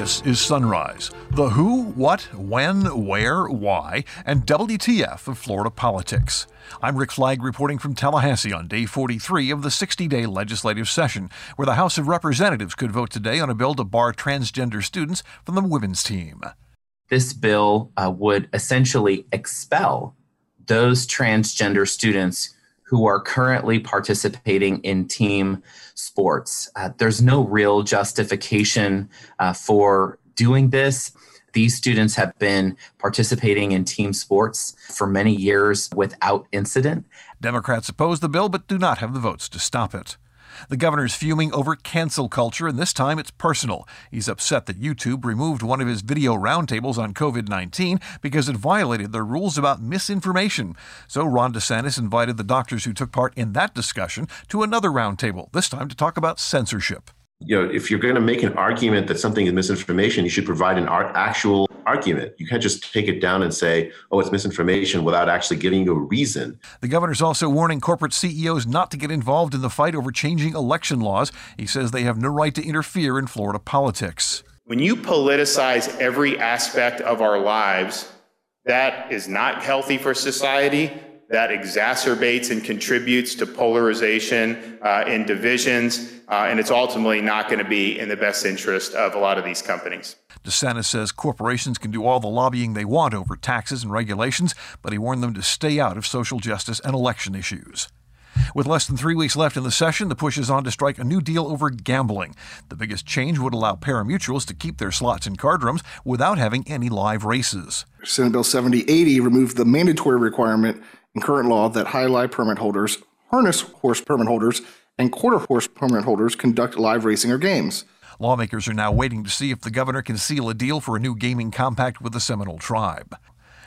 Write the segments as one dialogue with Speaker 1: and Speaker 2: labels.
Speaker 1: This is Sunrise, the who, what, when, where, why, and WTF of Florida politics. I'm Rick Flagg reporting from Tallahassee on day 43 of the 60 day legislative session, where the House of Representatives could vote today on a bill to bar transgender students from the women's team.
Speaker 2: This bill uh, would essentially expel those transgender students who are currently participating in team sports. Uh, there's no real justification uh, for doing this. These students have been participating in team sports for many years without incident.
Speaker 1: Democrats oppose the bill but do not have the votes to stop it. The governor's fuming over cancel culture, and this time it's personal. He's upset that YouTube removed one of his video roundtables on COVID 19 because it violated their rules about misinformation. So Ron DeSantis invited the doctors who took part in that discussion to another roundtable, this time to talk about censorship
Speaker 3: you know, if you're going to make an argument that something is misinformation, you should provide an actual argument. You can't just take it down and say, oh, it's misinformation without actually giving you a reason.
Speaker 1: The governor's also warning corporate CEOs not to get involved in the fight over changing election laws. He says they have no right to interfere in Florida politics.
Speaker 4: When you politicize every aspect of our lives, that is not healthy for society that exacerbates and contributes to polarization uh, and divisions, uh, and it's ultimately not going to be in the best interest of a lot of these companies.
Speaker 1: DeSantis says corporations can do all the lobbying they want over taxes and regulations, but he warned them to stay out of social justice and election issues. With less than three weeks left in the session, the push is on to strike a new deal over gambling. The biggest change would allow pari-mutuels to keep their slots in card rooms without having any live races.
Speaker 5: Senate Bill 7080 removed the mandatory requirement in current law that jai alai permit holders, harness horse permit holders, and quarter horse permit holders conduct live racing or games.
Speaker 1: Lawmakers are now waiting to see if the governor can seal a deal for a new gaming compact with the Seminole tribe.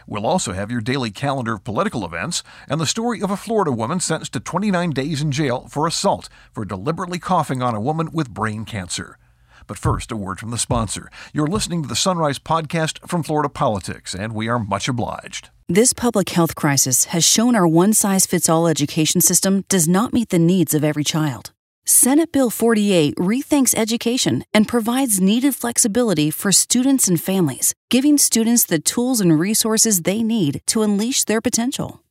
Speaker 1: We'll also have your daily calendar of political events and the story of a Florida woman sentenced to 29 days in jail for assault for deliberately coughing on a woman with brain cancer. But first, a word from the sponsor. You're listening to the Sunrise Podcast from Florida Politics, and we are much obliged.
Speaker 6: This public health crisis has shown our one size fits all education system does not meet the needs of every child. Senate Bill 48 rethinks education and provides needed flexibility for students and families, giving students the tools and resources they need to unleash their potential.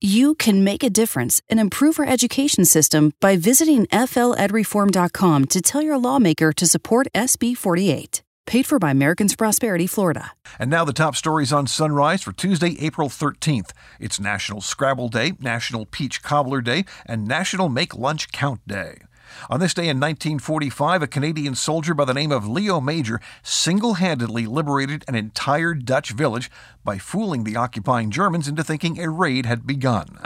Speaker 6: You can make a difference and improve our education system by visiting fledreform.com to tell your lawmaker to support SB 48. Paid for by Americans Prosperity, Florida.
Speaker 1: And now the top stories on Sunrise for Tuesday, April 13th. It's National Scrabble Day, National Peach Cobbler Day, and National Make Lunch Count Day. On this day in 1945, a Canadian soldier by the name of Leo Major single handedly liberated an entire Dutch village by fooling the occupying Germans into thinking a raid had begun.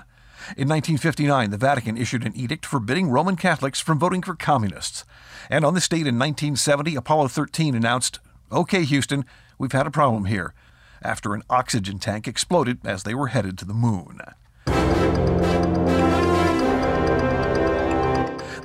Speaker 1: In 1959, the Vatican issued an edict forbidding Roman Catholics from voting for communists. And on this date in 1970, Apollo 13 announced, OK, Houston, we've had a problem here, after an oxygen tank exploded as they were headed to the moon.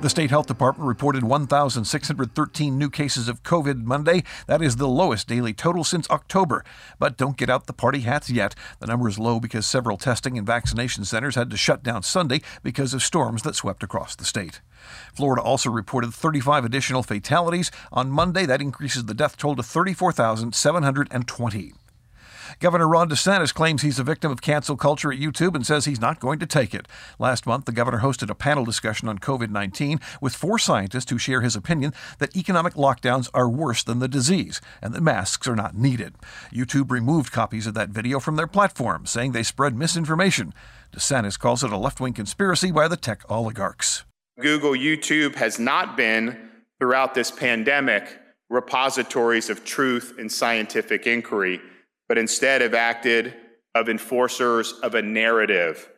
Speaker 1: The state health department reported 1,613 new cases of COVID Monday. That is the lowest daily total since October. But don't get out the party hats yet. The number is low because several testing and vaccination centers had to shut down Sunday because of storms that swept across the state. Florida also reported 35 additional fatalities. On Monday, that increases the death toll to 34,720. Governor Ron DeSantis claims he's a victim of cancel culture at YouTube and says he's not going to take it. Last month, the governor hosted a panel discussion on COVID 19 with four scientists who share his opinion that economic lockdowns are worse than the disease and that masks are not needed. YouTube removed copies of that video from their platform, saying they spread misinformation. DeSantis calls it a left wing conspiracy by the tech oligarchs.
Speaker 4: Google, YouTube has not been, throughout this pandemic, repositories of truth and scientific inquiry but instead have acted of enforcers of a narrative,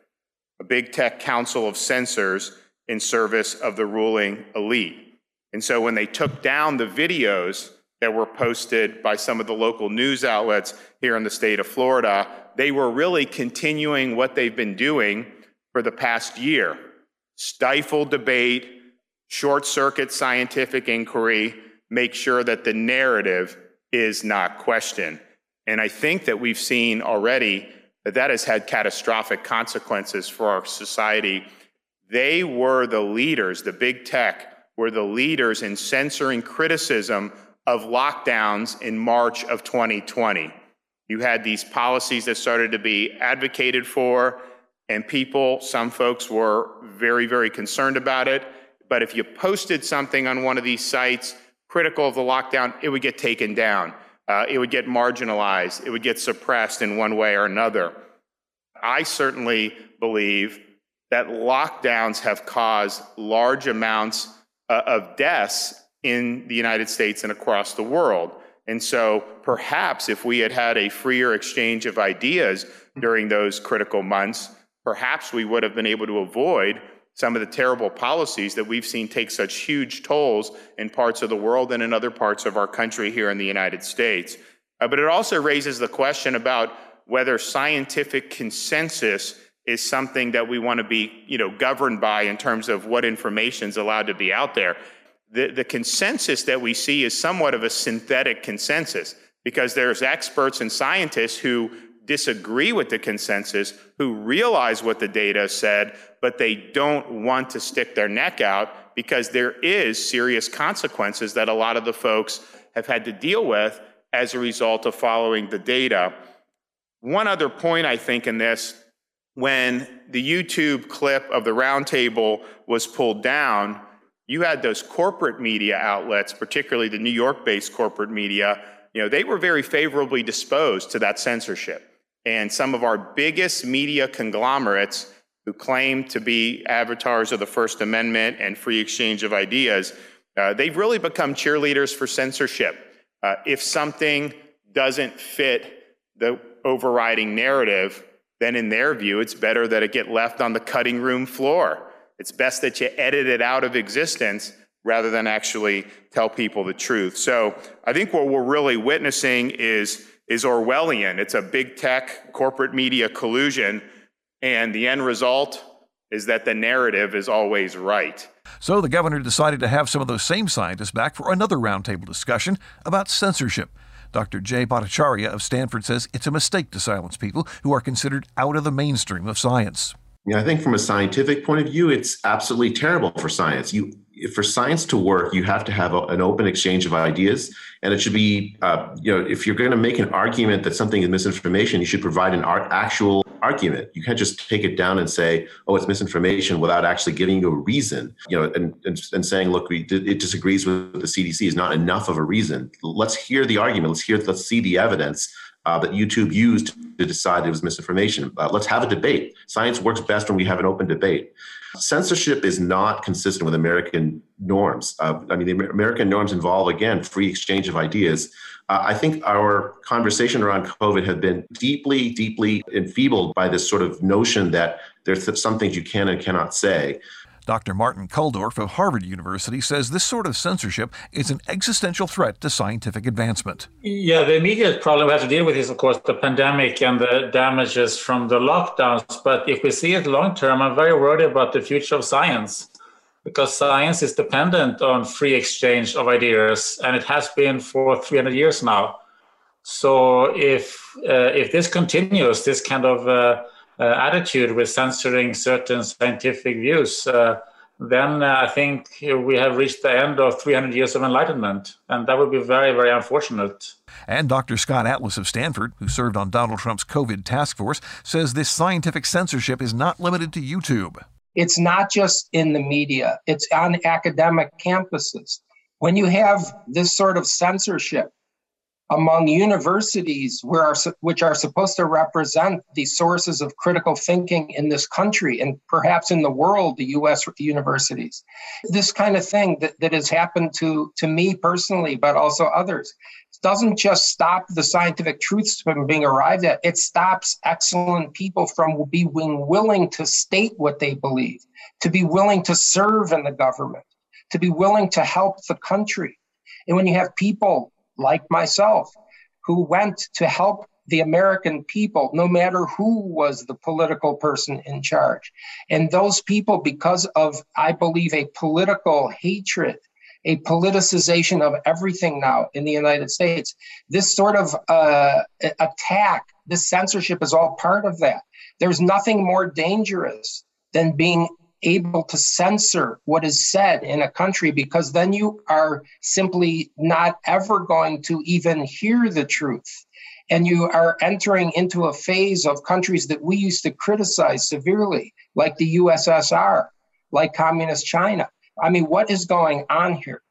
Speaker 4: a big tech council of censors in service of the ruling elite. And so when they took down the videos that were posted by some of the local news outlets here in the state of Florida, they were really continuing what they've been doing for the past year stifle debate, short circuit scientific inquiry, make sure that the narrative is not questioned. And I think that we've seen already that that has had catastrophic consequences for our society. They were the leaders, the big tech were the leaders in censoring criticism of lockdowns in March of 2020. You had these policies that started to be advocated for, and people, some folks were very, very concerned about it. But if you posted something on one of these sites critical of the lockdown, it would get taken down. Uh, it would get marginalized. It would get suppressed in one way or another. I certainly believe that lockdowns have caused large amounts uh, of deaths in the United States and across the world. And so perhaps if we had had a freer exchange of ideas during those critical months, perhaps we would have been able to avoid some of the terrible policies that we've seen take such huge tolls in parts of the world and in other parts of our country here in the United States. Uh, but it also raises the question about whether scientific consensus is something that we want to be you know, governed by in terms of what information is allowed to be out there the, the consensus that we see is somewhat of a synthetic consensus because there's experts and scientists who disagree with the consensus, who realize what the data said, but they don't want to stick their neck out because there is serious consequences that a lot of the folks have had to deal with as a result of following the data. One other point I think in this, when the YouTube clip of the roundtable was pulled down, you had those corporate media outlets, particularly the New York based corporate media, you know, they were very favorably disposed to that censorship. And some of our biggest media conglomerates who claim to be avatars of the First Amendment and free exchange of ideas, uh, they've really become cheerleaders for censorship. Uh, if something doesn't fit the overriding narrative, then in their view, it's better that it get left on the cutting room floor. It's best that you edit it out of existence rather than actually tell people the truth. So I think what we're really witnessing is, is Orwellian. It's a big tech corporate media collusion, and the end result is that the narrative is always right.
Speaker 1: So the governor decided to have some of those same scientists back for another roundtable discussion about censorship. Dr. Jay Bhattacharya of Stanford says it's a mistake to silence people who are considered out of the mainstream of science.
Speaker 3: Yeah, I think from a scientific point of view, it's absolutely terrible for science. You, for science to work, you have to have a, an open exchange of ideas, and it should be, uh, you know, if you're going to make an argument that something is misinformation, you should provide an art, actual argument. You can't just take it down and say, "Oh, it's misinformation," without actually giving you a reason. You know, and and, and saying, "Look, we, it disagrees with the CDC" is not enough of a reason. Let's hear the argument. Let's hear. Let's see the evidence uh, that YouTube used to decide it was misinformation. Uh, let's have a debate. Science works best when we have an open debate. Censorship is not consistent with American norms. Uh, I mean, the American norms involve, again, free exchange of ideas. Uh, I think our conversation around COVID has been deeply, deeply enfeebled by this sort of notion that there's some things you can and cannot say.
Speaker 1: Dr. Martin Kulldorff of Harvard University says this sort of censorship is an existential threat to scientific advancement.
Speaker 7: Yeah, the immediate problem we have to deal with is, of course, the pandemic and the damages from the lockdowns. But if we see it long term, I'm very worried about the future of science because science is dependent on free exchange of ideas, and it has been for 300 years now. So if uh, if this continues, this kind of uh, attitude with censoring certain scientific views, uh, then uh, I think we have reached the end of 300 years of enlightenment. And that would be very, very unfortunate.
Speaker 1: And Dr. Scott Atlas of Stanford, who served on Donald Trump's COVID task force, says this scientific censorship is not limited to YouTube.
Speaker 8: It's not just in the media, it's on academic campuses. When you have this sort of censorship, among universities are, which are supposed to represent the sources of critical thinking in this country and perhaps in the world, the US universities. This kind of thing that, that has happened to, to me personally, but also others, doesn't just stop the scientific truths from being arrived at, it stops excellent people from being willing to state what they believe, to be willing to serve in the government, to be willing to help the country. And when you have people like myself, who went to help the American people, no matter who was the political person in charge. And those people, because of, I believe, a political hatred, a politicization of everything now in the United States, this sort of uh, attack, this censorship is all part of that. There's nothing more dangerous than being able to censor what is said in a country because then you are simply not ever going to even hear the truth. And you are entering into a phase of countries that we used to criticize severely, like the USSR, like Communist China. I mean, what is going on here?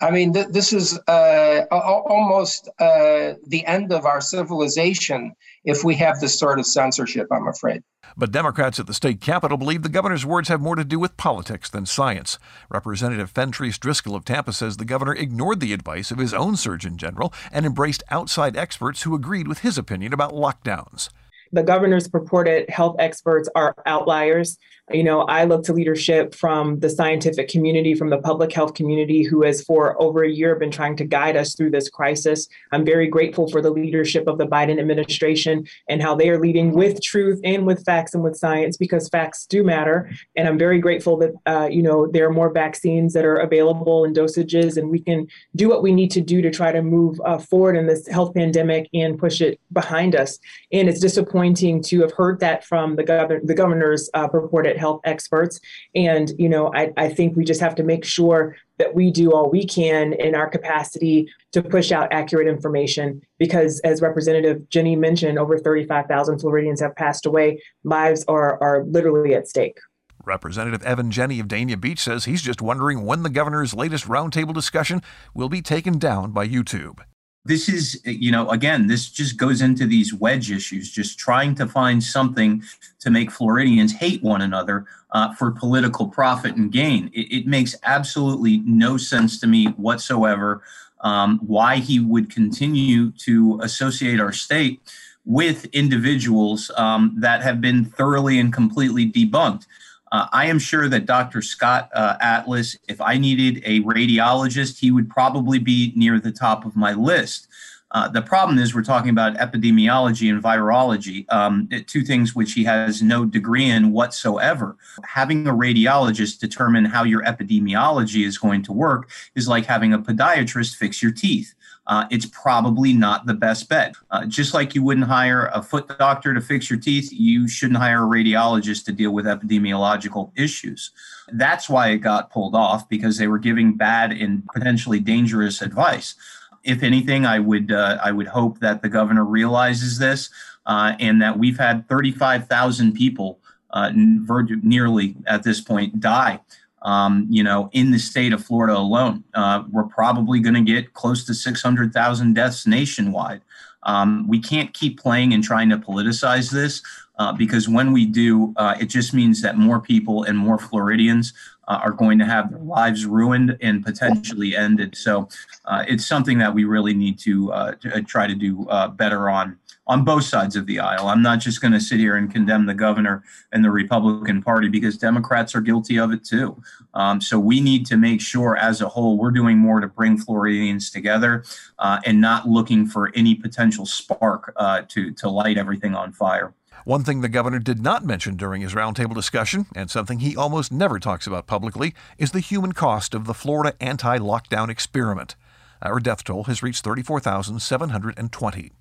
Speaker 8: I mean, th- this is uh, almost uh, the end of our civilization if we have this sort of censorship, I'm afraid.
Speaker 1: But Democrats at the state capitol believe the governor's words have more to do with politics than science. Representative Fentrice Driskell of Tampa says the governor ignored the advice of his own Surgeon General and embraced outside experts who agreed with his opinion about lockdowns.
Speaker 9: The governor's purported health experts are outliers. You know, I look to leadership from the scientific community, from the public health community, who has for over a year been trying to guide us through this crisis. I'm very grateful for the leadership of the Biden administration and how they are leading with truth and with facts and with science because facts do matter. And I'm very grateful that, uh, you know, there are more vaccines that are available in dosages and we can do what we need to do to try to move uh, forward in this health pandemic and push it behind us. And it's disappointing to have heard that from the, governor, the governor's uh, purported health experts. And, you know, I, I think we just have to make sure that we do all we can in our capacity to push out accurate information. Because as representative Jenne mentioned over 35000 floridians have passed away. Lives are, are literally at stake.
Speaker 1: Representative Evan Jenne of Dania Beach says he's just wondering when the governor's latest roundtable discussion will be taken down by YouTube
Speaker 10: this is you know again this just goes into these wedge issues just trying to find something to make floridians hate one another uh, for political profit and gain. It, it, makes absolutely no sense to me whatsoever um, why he would continue to associate our state with individuals um, that have been thoroughly and completely debunked uh, I am sure that Dr. Scott uh, Atlas, if I needed a radiologist, he would probably be near the top of my list. Uh, the problem is we're talking about epidemiology and virology, um, two things which he has no degree in whatsoever. Having a radiologist determine how your epidemiology is going to work is like having a podiatrist fix your teeth uh, it's probably not the best bet. Uh, just like you wouldn't hire a foot doctor to fix your teeth, you shouldn't hire a radiologist to deal with epidemiological issues. That's why it got pulled off because they were giving bad and potentially dangerous advice. If anything, I would uh, I would hope that the governor realizes this uh, and that we've had 35,000 people uh, nearly at this point die um, you know, in the state of Florida alone, uh, we're probably going to get close to 600,000 deaths nationwide. Um, we can't keep playing and trying to politicize this uh, because when we do, uh, it just means that more people and more Floridians uh, are going to have their lives ruined and potentially ended. So uh, it's something that we really need to, uh, to try to do better on on both sides of the aisle. I'm not just going to sit here and condemn the governor and the Republican Party because Democrats are guilty of it too. Um, so we need to make sure, as a whole, we're doing more to bring Floridians together uh, and not looking for any potential spark uh, to to light everything on fire.
Speaker 1: One thing the governor did not mention during his roundtable discussion, and something he almost never talks about publicly, is the human cost of the Florida anti lockdown experiment. Our death toll has reached 34,720.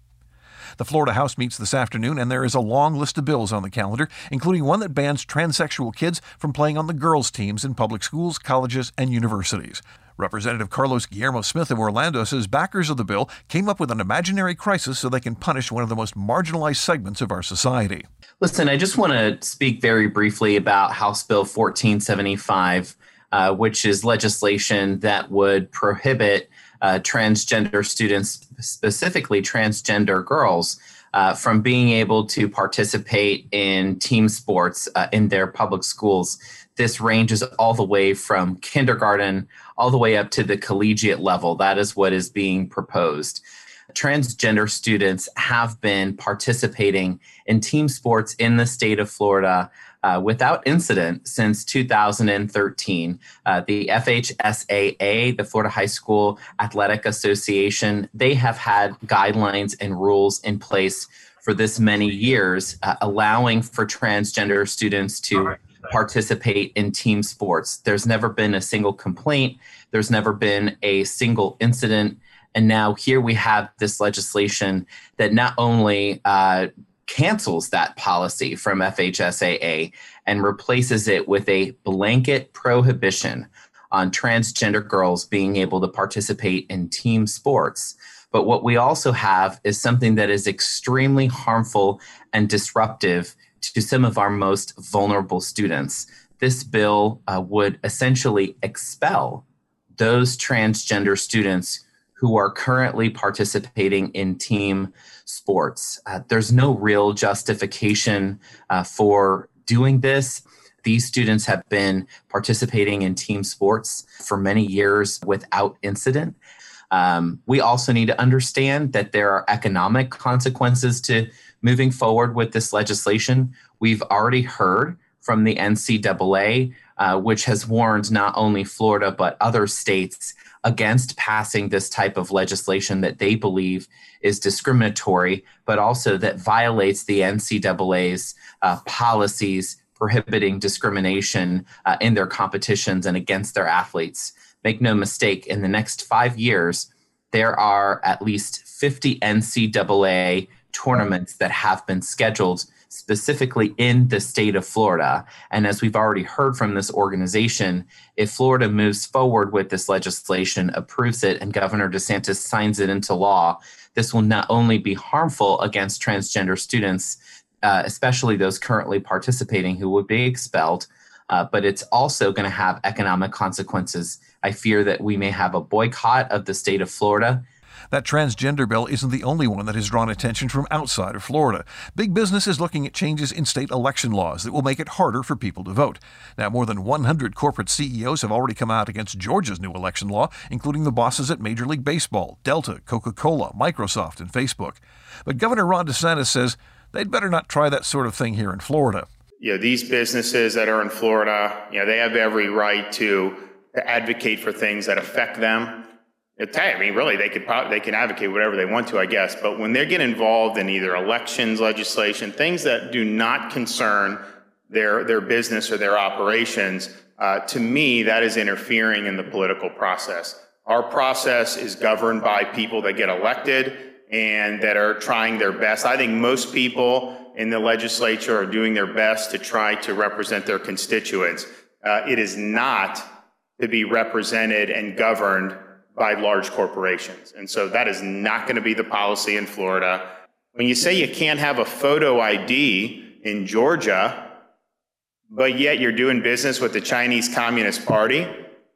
Speaker 1: The Florida House meets this afternoon, and there is a long list of bills on the calendar, including one that bans transsexual kids from playing on the girls' teams in public schools, colleges, and universities. Representative Carlos Guillermo Smith of Orlando says backers of the bill came up with an imaginary crisis so they can punish one of the most marginalized segments of our society.
Speaker 2: Listen, I just want to speak very briefly about House Bill 1475, uh, which is legislation that would prohibit uh, transgender students, specifically transgender girls, uh, from being able to participate in team sports uh, in their public schools. This ranges all the way from kindergarten all the way up to the collegiate level. That is what is being proposed. Transgender students have been participating in team sports in the state of Florida uh, without incident since 2013. Uh, the FHSAA, the Florida High School Athletic Association, they have had guidelines and rules in place for this many years, uh, allowing for transgender students to participate in team sports. There's never been a single complaint, there's never been a single incident. And now here we have this legislation that not only uh, cancels that policy from FHSAA and replaces it with a blanket prohibition on transgender girls being able to participate in team sports. But what we also have is something that is extremely harmful and disruptive to some of our most vulnerable students. This bill uh, would essentially expel those transgender students who are currently participating in team sports. Uh, there's no real justification uh, for doing this. These students have been participating in team sports for many years without incident. Um, we also need to understand that there are economic consequences to moving forward with this legislation. We've already heard from the NCAA, uh, which has warned not only Florida but other states against passing this type of legislation that they believe is discriminatory, but also that violates the NCAA's uh, policies prohibiting discrimination uh, in their competitions and against their athletes. Make no mistake, in the next five years, there are at least 50 NCAA tournaments that have been scheduled specifically in the state of Florida. And as we've already heard from this organization, if Florida moves forward with this legislation, approves it, and Governor DeSantis signs it into law, this will not only be harmful against transgender students, uh, especially those currently participating who would be expelled, uh, but it's also going to have economic consequences. I fear that we may have a boycott of the state of Florida
Speaker 1: that transgender bill isn't the only one that has drawn attention from outside of Florida. Big business is looking at changes in state election laws that will make it harder for people to vote. Now, more than 100 corporate CEOs have already come out against Georgia's new election law, including the bosses at Major League Baseball, Delta, Coca Cola, Microsoft, and Facebook. But Governor Ron DeSantis says they'd better not try that sort of thing here in Florida.
Speaker 4: You know, these businesses that are in Florida, you know, they have every right to advocate for things that affect them. I mean, really, they could probably they can advocate whatever they want to, I guess. But when they get involved in either elections, legislation, things that do not concern their their business or their operations, uh, to me, that is interfering in the political process. Our process is governed by people that get elected and that are trying their best. I think most people in the legislature are doing their best to try to represent their constituents. Uh, it is not to be represented and governed by large corporations. And so that is not going to be the policy in Florida. When you say you can't have a photo ID in Georgia, but yet you're doing business with the Chinese Communist Party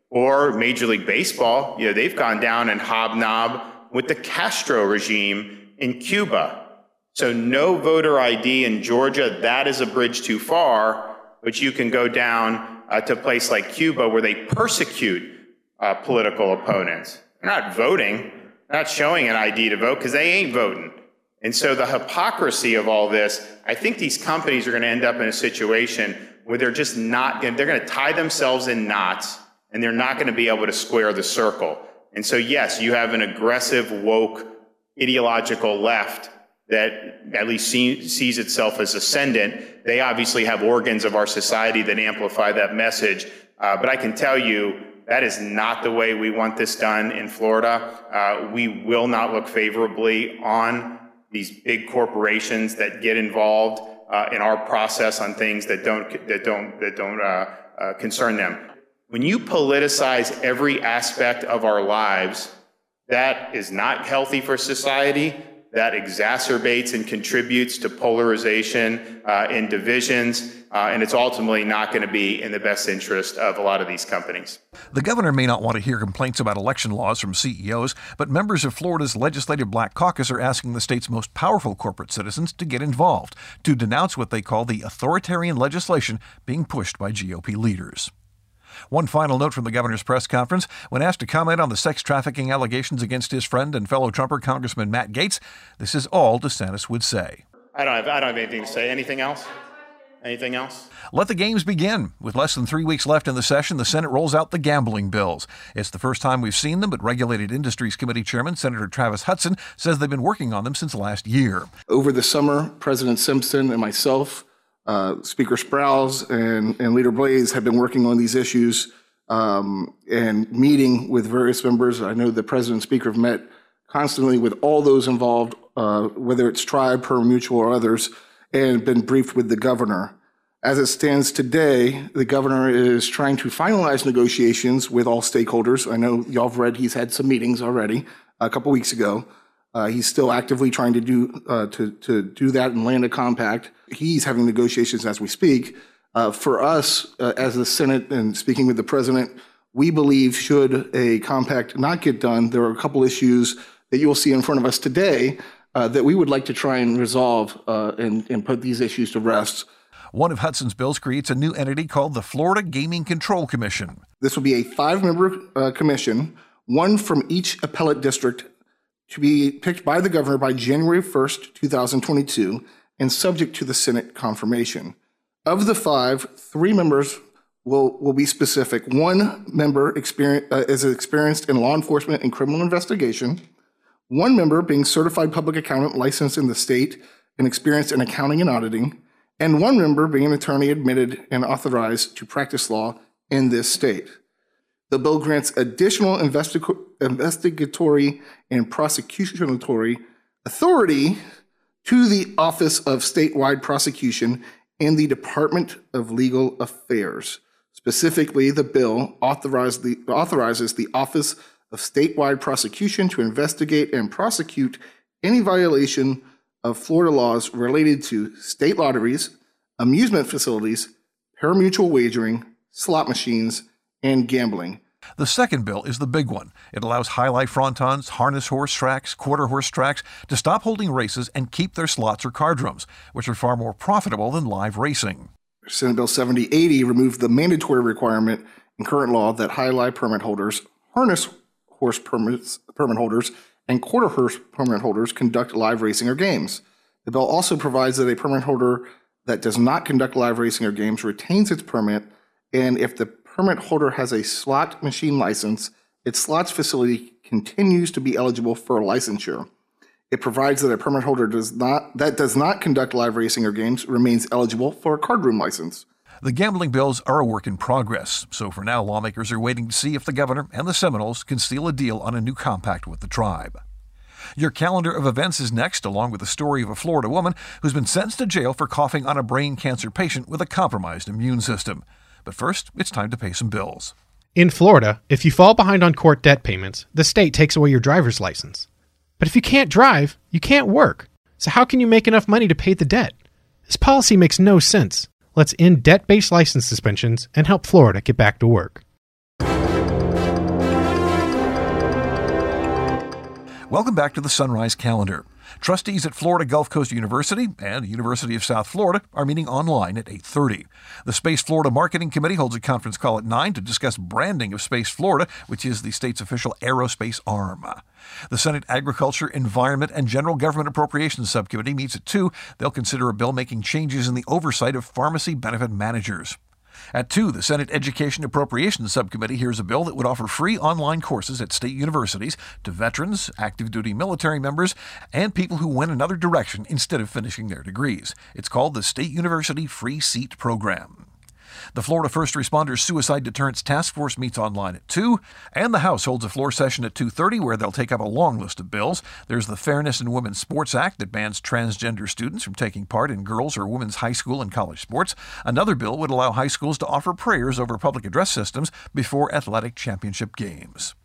Speaker 4: or Major League Baseball, you know, they've gone down and hobnob with the Castro regime in Cuba. So no voter ID in Georgia, that is a bridge too far, but you can go down uh, to a place like Cuba where they persecute uh, political opponents. They're not voting, they're not showing an ID to vote because they ain't voting. And so the hypocrisy of all this, I think these companies are going to end up in a situation where they're just not, they're going to tie themselves in knots and they're not going to be able to square the circle. And so, yes, you have an aggressive, woke, ideological left that at least see, sees itself as ascendant. They obviously have organs of our society that amplify that message. Uh, but I can tell you, that is not the way we want this done in Florida. Uh, we will not look favorably on these big corporations that get involved uh, in our process on things that don't that don't that don't uh, uh concern them. When you politicize every aspect of our lives, that is not healthy for society that exacerbates and contributes to polarization uh, and divisions, uh, and it's ultimately not going to be in the best interest of a lot of these companies.
Speaker 1: The governor may not want to hear complaints about election laws from CEOs, but members of Florida's Legislative Black Caucus are asking the state's most powerful corporate citizens to get involved, to denounce what they call the authoritarian legislation being pushed by GOP leaders. One final note from the governor's press conference. When asked to comment on the sex trafficking allegations against his friend and fellow Trumper Congressman Matt Gaetz, this is all DeSantis would say.
Speaker 4: I don't have, I don't have anything to say. Anything else? Anything else?
Speaker 1: Let the games begin. With less than three weeks left in the session, the Senate rolls out the gambling bills. It's the first time we've seen them, but Regulated Industries Committee Chairman Senator Travis Hutson says they've been working on them since last year.
Speaker 5: Over the summer, President Simpson and myself uh, Speaker Sprowls and, and Leader Blaze have been working on these issues um, and meeting with various members. I know the President and Speaker have met constantly with all those involved uh, whether it's tribe, mutual, or others, and been briefed with the governor. As it stands today, the governor is trying to finalize negotiations with all stakeholders. I know y'all have read he's had some meetings already a couple weeks ago. Uh, he's still actively trying to do uh, to to do that and land a compact. He's having negotiations as we speak. Uh, for us, uh, as the Senate and speaking with the president, we believe should a compact not get done, there are a couple issues that you will see in front of us today uh, that we would like to try and resolve uh, and, and put these issues to rest.
Speaker 1: One of Hutson's bills creates a new entity called the Florida Gaming Control Commission.
Speaker 5: This will be a five member uh, commission, one from each appellate district, to be picked by the governor by January 1st, 2022, and subject to the Senate confirmation. Of the five, three members will, will be specific. One member uh, is experienced in law enforcement and criminal investigation, one member being certified public accountant licensed in the state and experienced in accounting and auditing and one member being an attorney admitted and authorized to practice law in this state. The bill grants additional investig- investigatory and prosecutionatory authority to the Office of Statewide Prosecution and the Department of Legal Affairs. Specifically, the bill the, authorizes the Office of Statewide Prosecution to investigate and prosecute any violation of Florida laws related to state lotteries, amusement facilities, parimutuel wagering, slot machines, and gambling.
Speaker 1: The second bill is the big one. It allows jai alai frontons, harness horse tracks, quarter horse tracks to stop holding races and keep their slots or card rooms, which are far more profitable than live racing.
Speaker 5: Senate Bill 7080 removed the mandatory requirement in current law that jai alai permit holders, harness horse permits, permit holders, and quarter horse permit holders conduct live racing or games. The bill also provides that a permit holder that does not conduct live racing or games retains its permit, and if the permit holder has a slot machine license, its slots facility continues to be eligible for licensure. It provides that a permit holder does not that does not conduct live racing or games remains eligible for a card room license.
Speaker 1: The gambling bills are a work in progress, so for now, lawmakers are waiting to see if the governor and the Seminoles can seal a deal on a new compact with the tribe. Your calendar of events is next, along with the story of a Florida woman who's been sentenced to jail for coughing on a brain cancer patient with a compromised immune system. But first, it's time to pay some bills.
Speaker 11: In Florida, if you fall behind on court debt payments, the state takes away your driver's license. But if you can't drive, you can't work. So, how can you make enough money to pay the debt? This policy makes no sense. Let's end debt based license suspensions and help Florida get back to work.
Speaker 1: Welcome back to the Sunrise Calendar. Trustees at Florida Gulf Coast University and University of South Florida are meeting online at 8:30. The Space Florida Marketing Committee holds a conference call at 9 to discuss branding of Space Florida, which is the state's official aerospace arm. The Senate Agriculture, Environment, and General Government Appropriations Subcommittee meets at 2. They'll consider a bill making changes in the oversight of pharmacy benefit managers. At 2, the Senate Education Appropriations Subcommittee hears a bill that would offer free online courses at state universities to veterans, active duty military members, and people who went another direction instead of finishing their degrees. It's called the State University Free Seat Program. The Florida First Responders Suicide Deterrence Task Force meets online at 2, and the House holds a floor session at 2:30 where they'll take up a long list of bills. There's the Fairness in Women's Sports Act that bans transgender students from taking part in girls or women's high school and college sports. Another bill would allow high schools to offer prayers over public address systems before athletic championship games.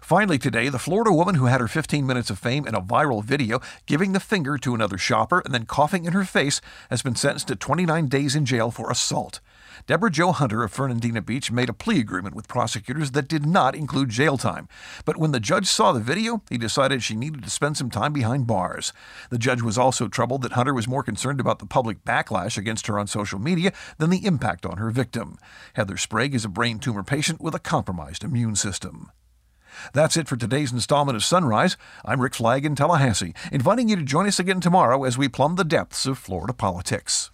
Speaker 1: Finally, today, the Florida woman who had her 15 minutes of fame in a viral video giving the finger to another shopper and then coughing in her face has been sentenced to 29 days in jail for assault. Deborah Jo Hunter of Fernandina Beach made a plea agreement with prosecutors that did not include jail time. But when the judge saw the video, he decided she needed to spend some time behind bars. The judge was also troubled that Hunter was more concerned about the public backlash against her on social media than the impact on her victim. Heather Sprague is a brain tumor patient with a compromised immune system. That's it for today's installment of Sunrise. I'm Rick Flagg in Tallahassee, inviting you to join us again tomorrow as we plumb the depths of Florida politics.